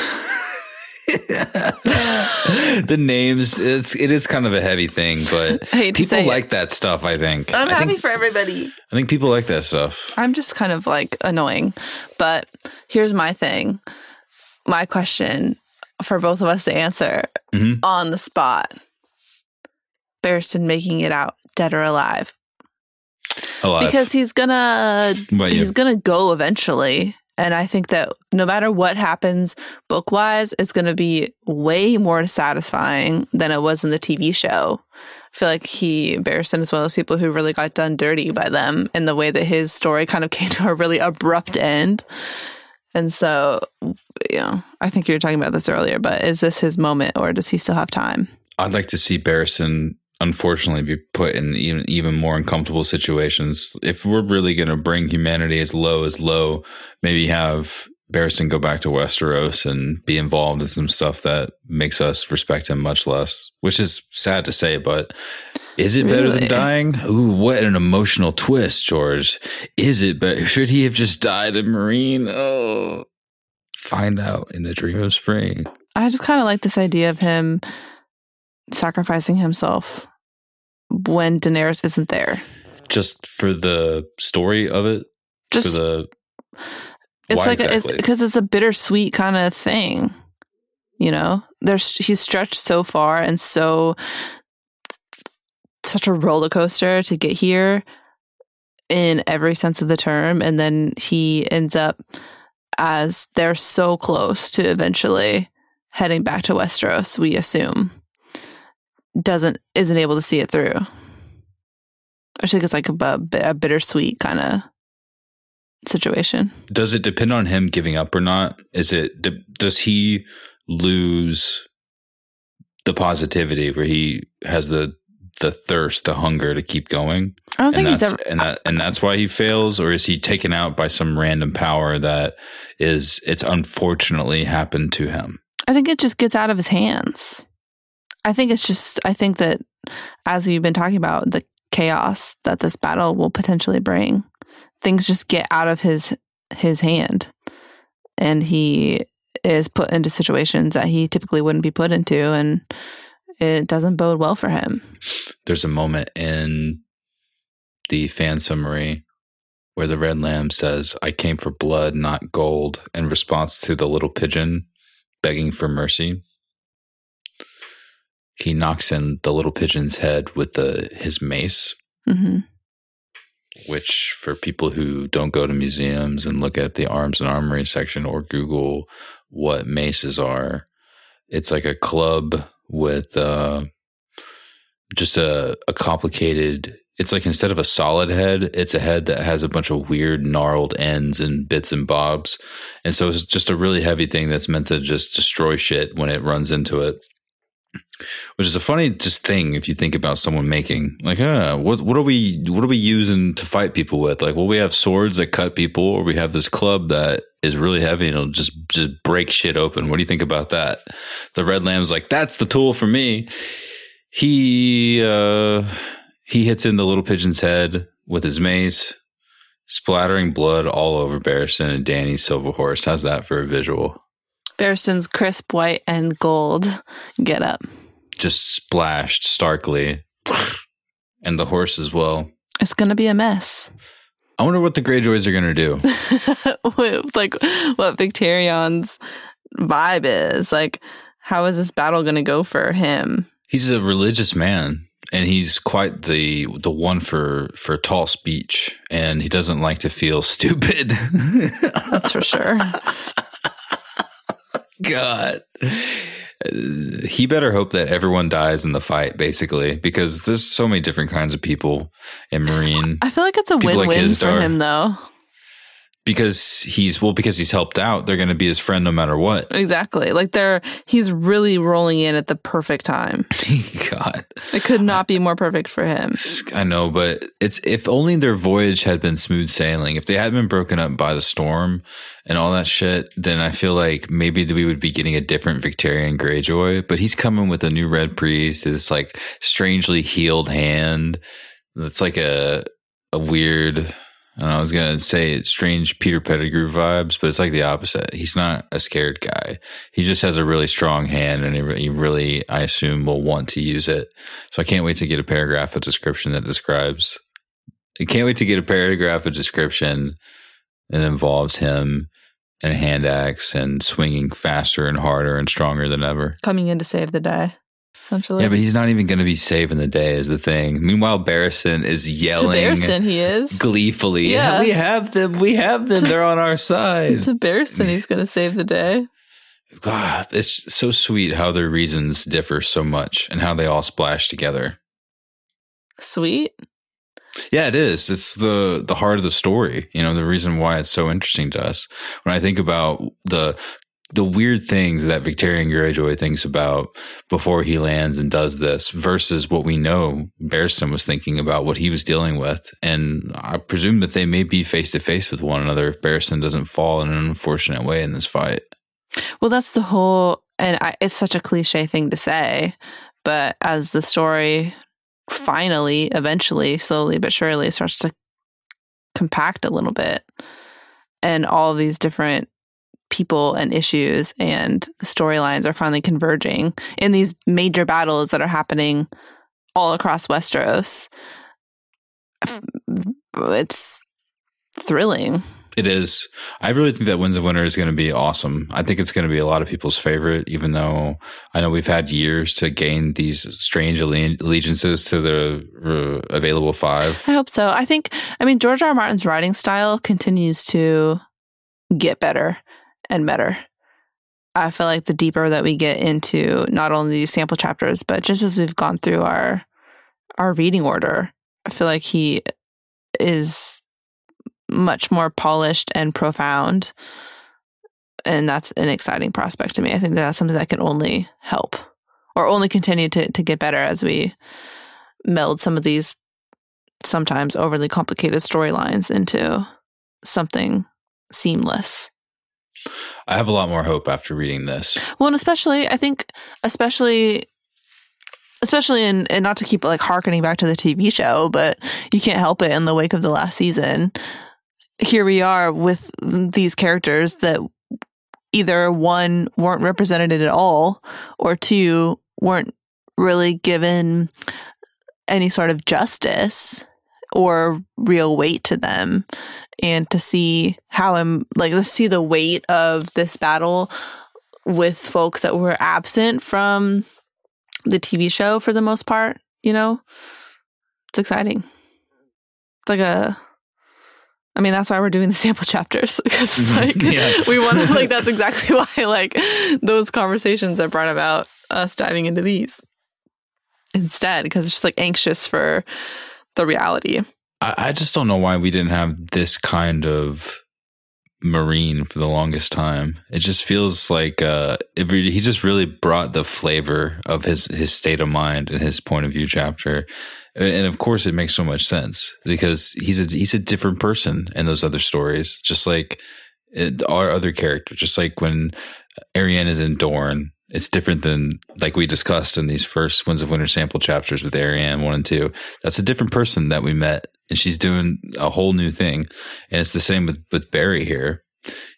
the names it's it is kind of a heavy thing but I people say it. like that stuff i think I'm I happy think, for everybody. I think people like that stuff I'm just kind of like annoying. But here's my thing my question for both of us to answer Mhm. on the spot Barristan making it out dead or alive. alive Because he's gonna What about you? he's gonna go eventually. And I think that no matter what happens book wise, it's gonna be way more satisfying than it was in the TV show. I feel like he Barristan is one of those people who really got done dirty by them in the way that his story kind of came to a really abrupt end. And so, you know, I think you were talking about this earlier, but is this his moment or does he still have time? I'd like to see Barristan unfortunately be put in even even more uncomfortable situations. If we're really going to bring humanity as low as low, maybe have Barristan go back to Westeros and be involved in some stuff that makes us respect him much less. Which is sad to say, but is it better than dying? Ooh, what an emotional twist, George. Is it better? Should he have just died in Meereen? Oh, find out in the Dream of Spring. I just kind of like this idea of him sacrificing himself when Daenerys isn't there. Just for the story of it, Just for the it's why like exactly? because it's a bittersweet kind of thing. You know, there's he's stretched so far and so such a roller coaster to get here in every sense of the term, and then he ends up as they're so close to eventually heading back to Westeros. We assume doesn't isn't able to see it through. I think it's like a, a bittersweet kind of situation. Does it depend on him giving up or not? Is it does he lose the positivity where he has the the thirst, the hunger to keep going, I don't and think he's that's ever. and that and that's why he fails, or is he taken out by some random power that is it's unfortunately happened to him? I think it just gets out of his hands. I think it's just. I think that as we've been talking about the chaos that this battle will potentially bring, things just get out of his his hand, and he is put into situations that he typically wouldn't be put into, and it doesn't bode well for him. There's a moment in the fan summary where the red lamb says, "I came for blood, not gold," in response to the little pigeon begging for mercy. He knocks in the little pigeon's head with the his mace, hmm which for people who don't go to museums and look at the arms and armory section or Google what maces are, it's like a club with uh, just a, a complicated. It's like instead of a solid head, it's a head that has a bunch of weird gnarled ends and bits and bobs, and so it's just a really heavy thing that's meant to just destroy shit when it runs into it. Which is a funny just thing if you think about someone making like, uh, what what are we what are we using to fight people with? Like, well, we have swords that cut people, or we have this club that is really heavy and it'll just just break shit open. What do you think about that? The red lamb's like, that's the tool for me. He uh he hits in the little pigeon's head with his mace. Splattering blood all over Barristan and Dany's silver horse. How's that for a visual? Barristan's crisp white and gold get up. Just splashed starkly. And the horse as well. It's going to be a mess. I wonder what the Greyjoys are going to do. like what Victarion's vibe is. Like, how is this battle going to go for him? He's a religious man and he's quite the the one for for tall speech and he doesn't like to feel stupid. That's for sure. God. He better hope that everyone dies in the fight, basically, because there's so many different kinds of people in Meereen. I feel like it's a People win like for him, though. Because he's well, because he's helped out, they're going to be his friend no matter what. Exactly. Like they're he's really rolling in at the perfect time. God, It could not be more perfect for him. I know, but it's if only their voyage had been smooth sailing. If they hadn't been broken up by the storm and all that shit, then I feel like maybe we would be getting a different Victarion Greyjoy. But he's coming with a new Red Priest, this like strangely healed hand. That's like a a weird. I I was gonna say it's strange Peter Pettigrew vibes, but it's like the opposite. He's not a scared guy. He just has a really strong hand, and he, he really, I assume, will want to use it. So I can't wait to get a paragraph of description that describes. I can't wait to get a paragraph of description that involves him and a hand axe and swinging faster and harder and stronger than ever. Coming in to save the day, essentially. Yeah, but he's not even going to be saving the day, is the thing. Meanwhile, Barristan is to yelling Barristan, he is. gleefully. Yeah. we have them. We have them. They're on our side. to Barristan, he's going to save the day. God, it's so sweet how their reasons differ so much and how they all splash together. Sweet. Yeah, it is. It's the the heart of the story. You know, the reason why it's so interesting to us. When I think about the the weird things that Victarion Greyjoy thinks about before he lands and does this versus what we know Barristan was thinking about what he was dealing with. And I presume that they may be face to face with one another if Barristan doesn't fall in an unfortunate way in this fight. Well, that's the whole, and I, it's such a cliche thing to say, but as the story finally, eventually, slowly but surely starts to compact a little bit, and all these different people and issues and storylines are finally converging in these major battles that are happening all across Westeros. It's thrilling. It is. I really think that Winds of Winter is going to be awesome. I think it's going to be a lot of people's favorite, even though I know we've had years to gain these strange allegiances to the uh, available five. I hope so. I think, I mean, George R. R. Martin's writing style continues to get better and better. I feel like the deeper that we get into not only these sample chapters, but just as we've gone through our our reading order, I feel like he is much more polished and profound. And that's an exciting prospect to me. I think that that's something that can only help or only continue to, to get better as we meld some of these sometimes overly complicated storylines into something seamless. I have a lot more hope after reading this. Well, and especially, I think, especially, especially in, and not to keep like harkening back to the TV show, but you can't help it in the wake of the last season. Here we are with these characters that either one weren't represented at all, or two weren't really given any sort of justice or real weight to them and to see how I'm like let's see the weight of this battle with folks that were absent from the TV show for the most part, you know? It's exciting. It's like a I mean, that's why we're doing the sample chapters because it's Mhm. like Yeah. we want to like that's exactly why like those conversations that brought about us diving into these instead because it's just like anxious for the reality. I, I just don't know why we didn't have this kind of Meereen for the longest time. It just feels like uh, it re- he just really brought the flavor of his his state of mind and his point of view chapter. And of course, it makes so much sense because he's a he's a different person in those other stories. Just like it, our other character, just like when Ariane is in Dorne, it's different than like we discussed in these first Winds of Winter sample chapters with Ariane one and two. That's a different person that we met and she's doing a whole new thing. And it's the same with with Barry here.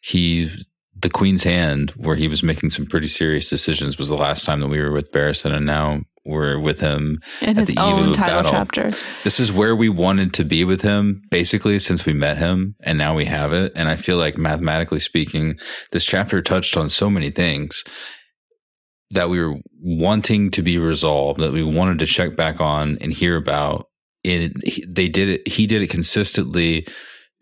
He the Queen's Hand, where he was making some pretty serious decisions, was the last time that we were with Barristan, and now we're with him in his own title battle. chapter. This is where we wanted to be with him, basically, since we met him, and now we have it. And I feel like, mathematically speaking, this chapter touched on so many things that we were wanting to be resolved, that we wanted to check back on and hear about. And they did it. He did it consistently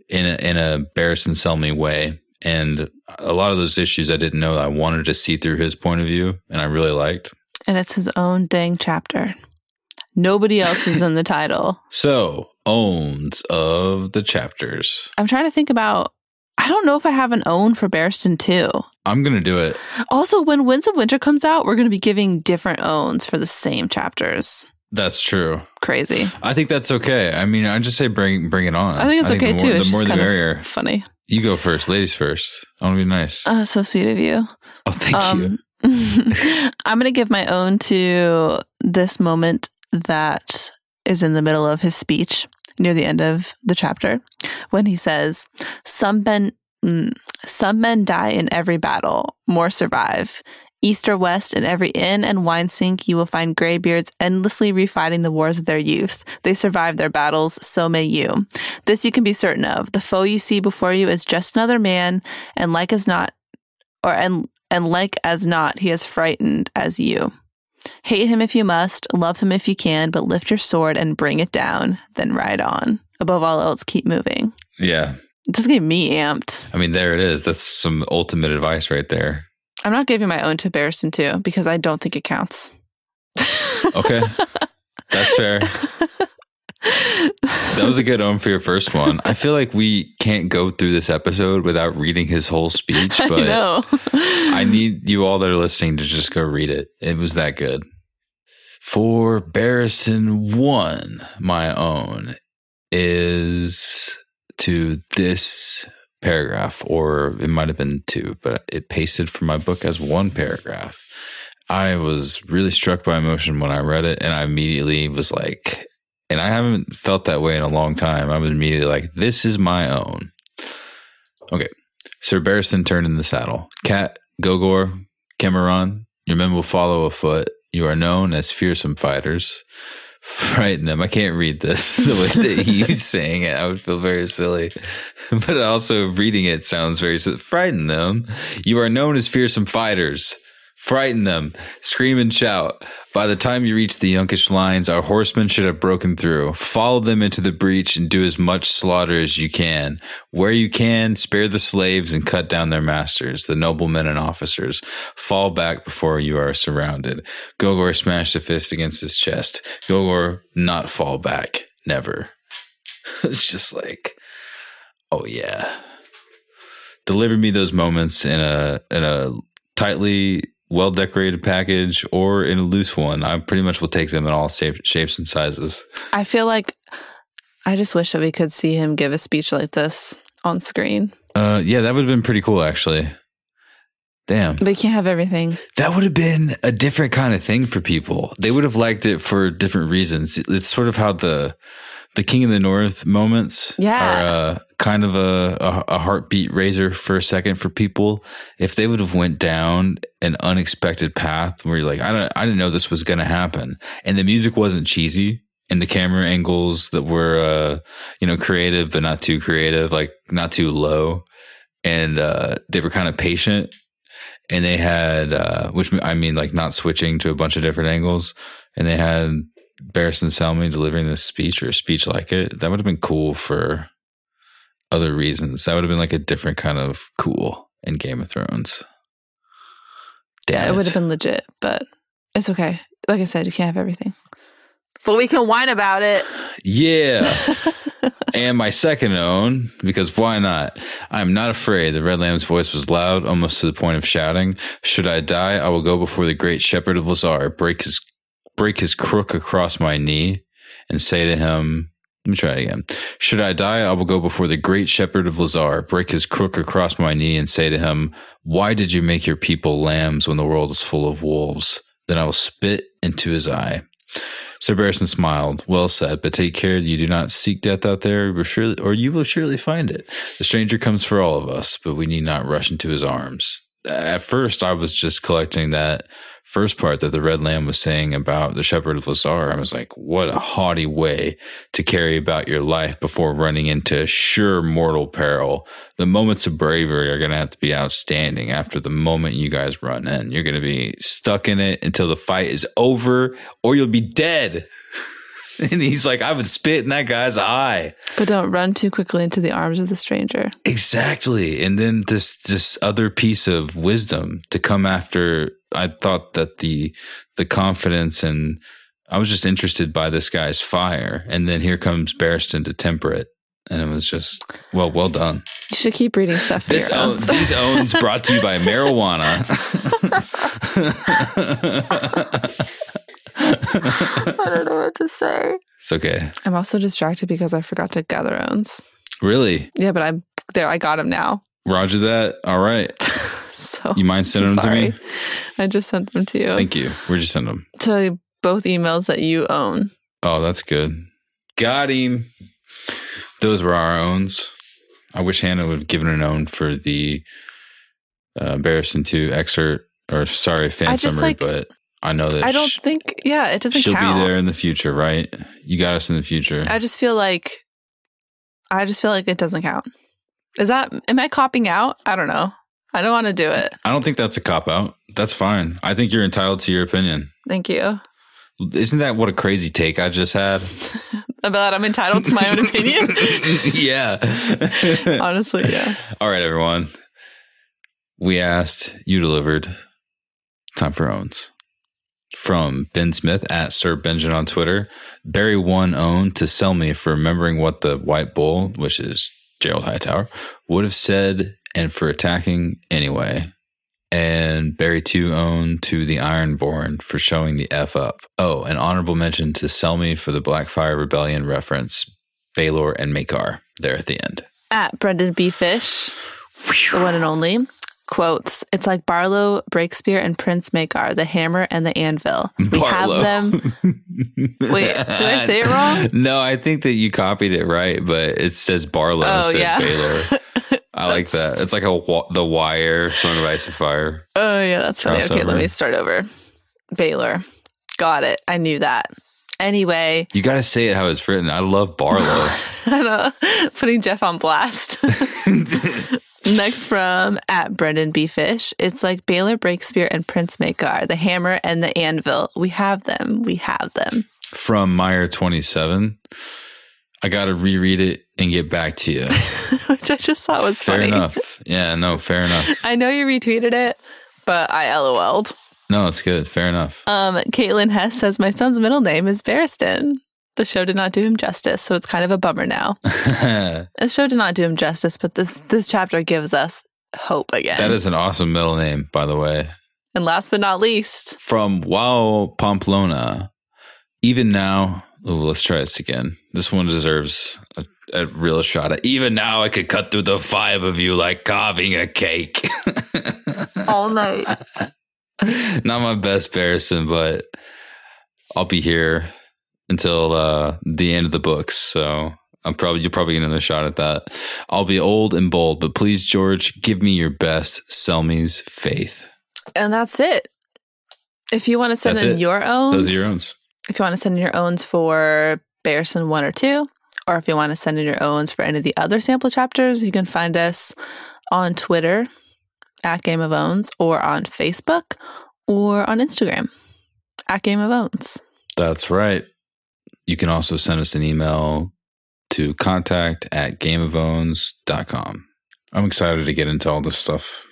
in a, in a Barristan Selmy way and a lot of those issues I didn't know I wanted to see through his point of view, and I really liked. And it's his own dang chapter. Nobody else is in the title. So, owns of the chapters. I'm trying to think about. I don't know if I have an own for Barristan 2. I'm going to do it. Also, when Winds of Winter comes out, we're going to be giving different owns for the same chapters. That's true. Crazy. I think that's okay. I mean, I just say bring bring it on. I think it's I think okay the more, too. It's the more the merrier. Funny. You go first, ladies first. I want to be nice. Oh, so sweet of you. Oh, thank um, you. I'm going to give my own to this moment that is in the middle of his speech near the end of the chapter when he says, Some men, mm, some men die in every battle, more survive. East or west, in every inn and wine sink, you will find graybeards endlessly refighting the wars of their youth. They survive their battles, so may you. This you can be certain of. The foe you see before you is just another man, and like as not, or and and like as not, he is frightened as you. Hate him if you must, love him if you can, but lift your sword and bring it down, then ride on. Above all else, keep moving. Yeah. This getting me amped. I mean, there it is. That's some ultimate advice right there. I'm not giving my own to Barristan 2 because I don't think it counts. okay. That's fair. that was a good own for your first one. I feel like we can't go through this episode without reading his whole speech, but I, I need you all that are listening to just go read it. It was that good. For Barristan 1, my own is to this paragraph, or it might have been two, but it pasted from my book as one paragraph. I was really struck by emotion when I read it, and I immediately was like, and I haven't felt that way in a long time. I was immediately like, this is my own. Okay. Sir Barristan turned in the saddle. Cat, Goghor, Camarron, your men will follow afoot. You are known as fearsome fighters frighten them. I can't read this the way that he's saying it. I would feel very silly. But also reading it sounds very frighten them. You are known as fearsome fighters. Frighten them, scream and shout. By the time you reach the Yunkish lines, our horsemen should have broken through. Follow them into the breach and do as much slaughter as you can. Where you can, spare the slaves and cut down their masters, the noblemen and officers. Fall back before you are surrounded. Goghor smashed a fist against his chest. Goghor, not fall back. Never. it's just like, oh yeah. Deliver me those moments in a in a tightly well decorated package or in a loose one. I pretty much will take them in all shape, shapes and sizes. I feel like I just wish that we could see him give a speech like this on screen. Uh, yeah, that would have been pretty cool, actually. Damn. But you can't have everything. That would have been a different kind of thing for people. They would have liked it for different reasons. It's sort of how the the King of the North moments yeah. are uh, kind of a, a, a heartbeat raiser for a second for people. If they would have went down an unexpected path where you're like, I don't, I didn't know this was going to happen, and the music wasn't cheesy, and the camera angles that were, uh, you know, creative but not too creative, like not too low, and uh, they were kind of patient, and they had, uh, which I mean, like not switching to a bunch of different angles, and they had Barristan Selmy delivering this speech or a speech like it, that would have been cool for other reasons. That would have been like a different kind of cool in Game of Thrones. Damn yeah, it, it would have been legit, but it's okay. Like I said, you can't have everything. But we can whine about it. Yeah. and my second own, because why not? I'm not afraid. The Red Lamb's voice was loud, almost to the point of shouting. Should I die, I will go before the great shepherd of Lhazar, break his break his crook across my knee and say to him, let me try it again. Should I die, I will go before the great shepherd of Lhazar, break his crook across my knee and say to him, Why did you make your people lambs when the world is full of wolves? Then I will spit into his eye. Sir Barristan smiled. Well said, but take care you do not seek death out there, or you will surely find it. The stranger comes for all of us, but we need not rush into his arms. At first, I was just collecting that first part that the Red Lamb was saying about the Shepherd of Lhazar, I was like, what a haughty way to carry about your life before running into sure mortal peril. The moments of bravery are going to have to be outstanding after the moment you guys run in. You're going to be stuck in it until the fight is over or you'll be dead. And he's like, I would spit in that guy's eye. But don't run too quickly into the arms of the stranger. Exactly. And then this this other piece of wisdom to come after I thought that the the confidence and I was just interested by this guy's fire. And then here comes Barristan to temper it. And it was just well, well done. You should keep reading stuff. This own, these owns brought to you by marijuana. I don't know what to say. it's okay. I'm also distracted because I forgot to gather owns. Really, Yeah, but I'm there. I got them now. Roger that. All right. So You mind sending I'm them to me? I just sent them to you. Thank you. Where'd you send them? to both emails that you own. Oh, that's good. Got him. Those were our owns. I wish Hannah would have given an own for the uh, Barristan 2 excerpt, or sorry, fan I just, summary, like- but I know that I don't think. Yeah, it doesn't she'll count. be there in the future, right? You got us in the future. I just feel like. I just feel like it doesn't count. Is that? Am I copping out? I don't know. I don't want to do it. I don't think that's a cop out. That's fine. I think you're entitled to your opinion. Thank you. Isn't that what a crazy take I just had? About I'm entitled to my own opinion. yeah. Honestly, yeah. All right, everyone. We asked, you delivered. Time for owns. From Ben Smith at Sir Benjamin on Twitter. Barry one own to Selmy for remembering what the White Bull, which is Gerold Hightower, would have said and for attacking anyway. And Barry two own to the Ironborn for showing the F up. Oh, an honorable mention to Selmy for the Blackfire Rebellion reference, Baelor and Maekar there at the end. At Brendan B. Fish, the one and only, quotes, It's like Barlow, Breakspear, and Prince Maekar, the hammer and the anvil. We Barlow. have them. Wait, did I say it wrong? No, I think that you copied it right, but it says Barlow Oh, instead yeah. of Baelor. I like that. It's like a wa- the Wire, Song of Ice and Fire. Oh, yeah, that's funny. Okay, let me start over. Baelor. Got it. I knew that. Anyway, You got to say it how it's written. I love Barlow. I know, putting Jeff on blast. Next from at Brendan B. Fish. It's like Baelor Breakspear and Prince Maekar, the hammer and the anvil. We have them. We have them. From Meyer twenty seven. I got to reread it and get back to you. Which I just thought was fair funny. enough. Yeah, no, fair enough. I know you retweeted it, but I LOL'd. No, it's good. Fair enough. Um, Caitlin Hess says, My son's middle name is Barristan. The show did not do him justice, so it's kind of a bummer now. The show did not do him justice, but this this chapter gives us hope again. That is an awesome middle name, by the way. and last but not least, from Wow Pamplona. Even now, oh, let's try this again. This one deserves a, a real shot. At, even now, I could cut through the five of you like carving a cake. all night. Not my best Barrison, but I'll be here until uh, the end of the books. So I'm probably you'll probably get another shot at that. I'll be old and bold, but please, George, give me your best. Selmy's faith. And that's it. If you want to send That's in it. your own, Those are your owns. if you want to send in your owns for Barrison 1 or 2, or if you want to send in your owns for any of the other sample chapters, you can find us on Twitter at Game of Owns or on Facebook or on Instagram at Game of Owns. That's right. You can also send us an email to contact at gameofowns.com. I'm excited to get into all this stuff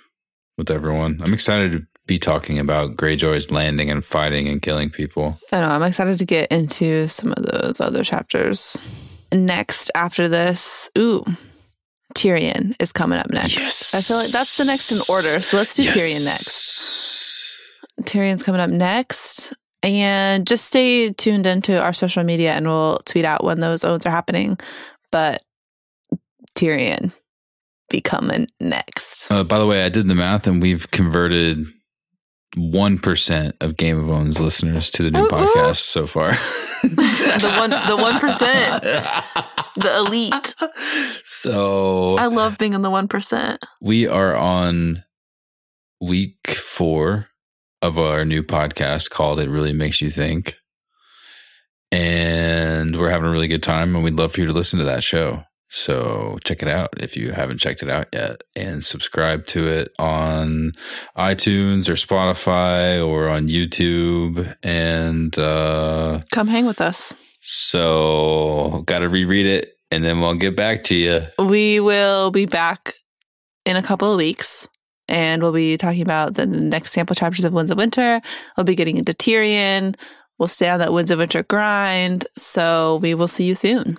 with everyone. I'm excited to be talking about Greyjoy's landing and fighting and killing people. I know, I'm excited to get into some of those other chapters. Next, after this, ooh, Tyrion is coming up next. I feel like that's the next in order. So let's do Tyrion next. Tyrion's coming up next. And just stay tuned into our social media and we'll tweet out when those owns are happening. But Tyrion be coming next. Uh, by the way, I did the math and we've converted 1% of Game of Owns listeners to the new Ooh, ooh. podcast so far. the one the one percent. The elite. So I love being in the one percent. we are on week four of our new podcast called It Really Makes You Think. And we're having a really good time, and we'd love for you to listen to that show. So check it out if you haven't checked it out yet, and subscribe to it on iTunes or Spotify or on YouTube. And uh, Come hang with us. so, got to reread it, and then we'll get back to you. We will be back in a couple of weeks and we'll be talking about the next sample chapters of Winds of Winter. We'll be getting into Tyrion. We'll stay on that Winds of Winter grind. So we will see you soon.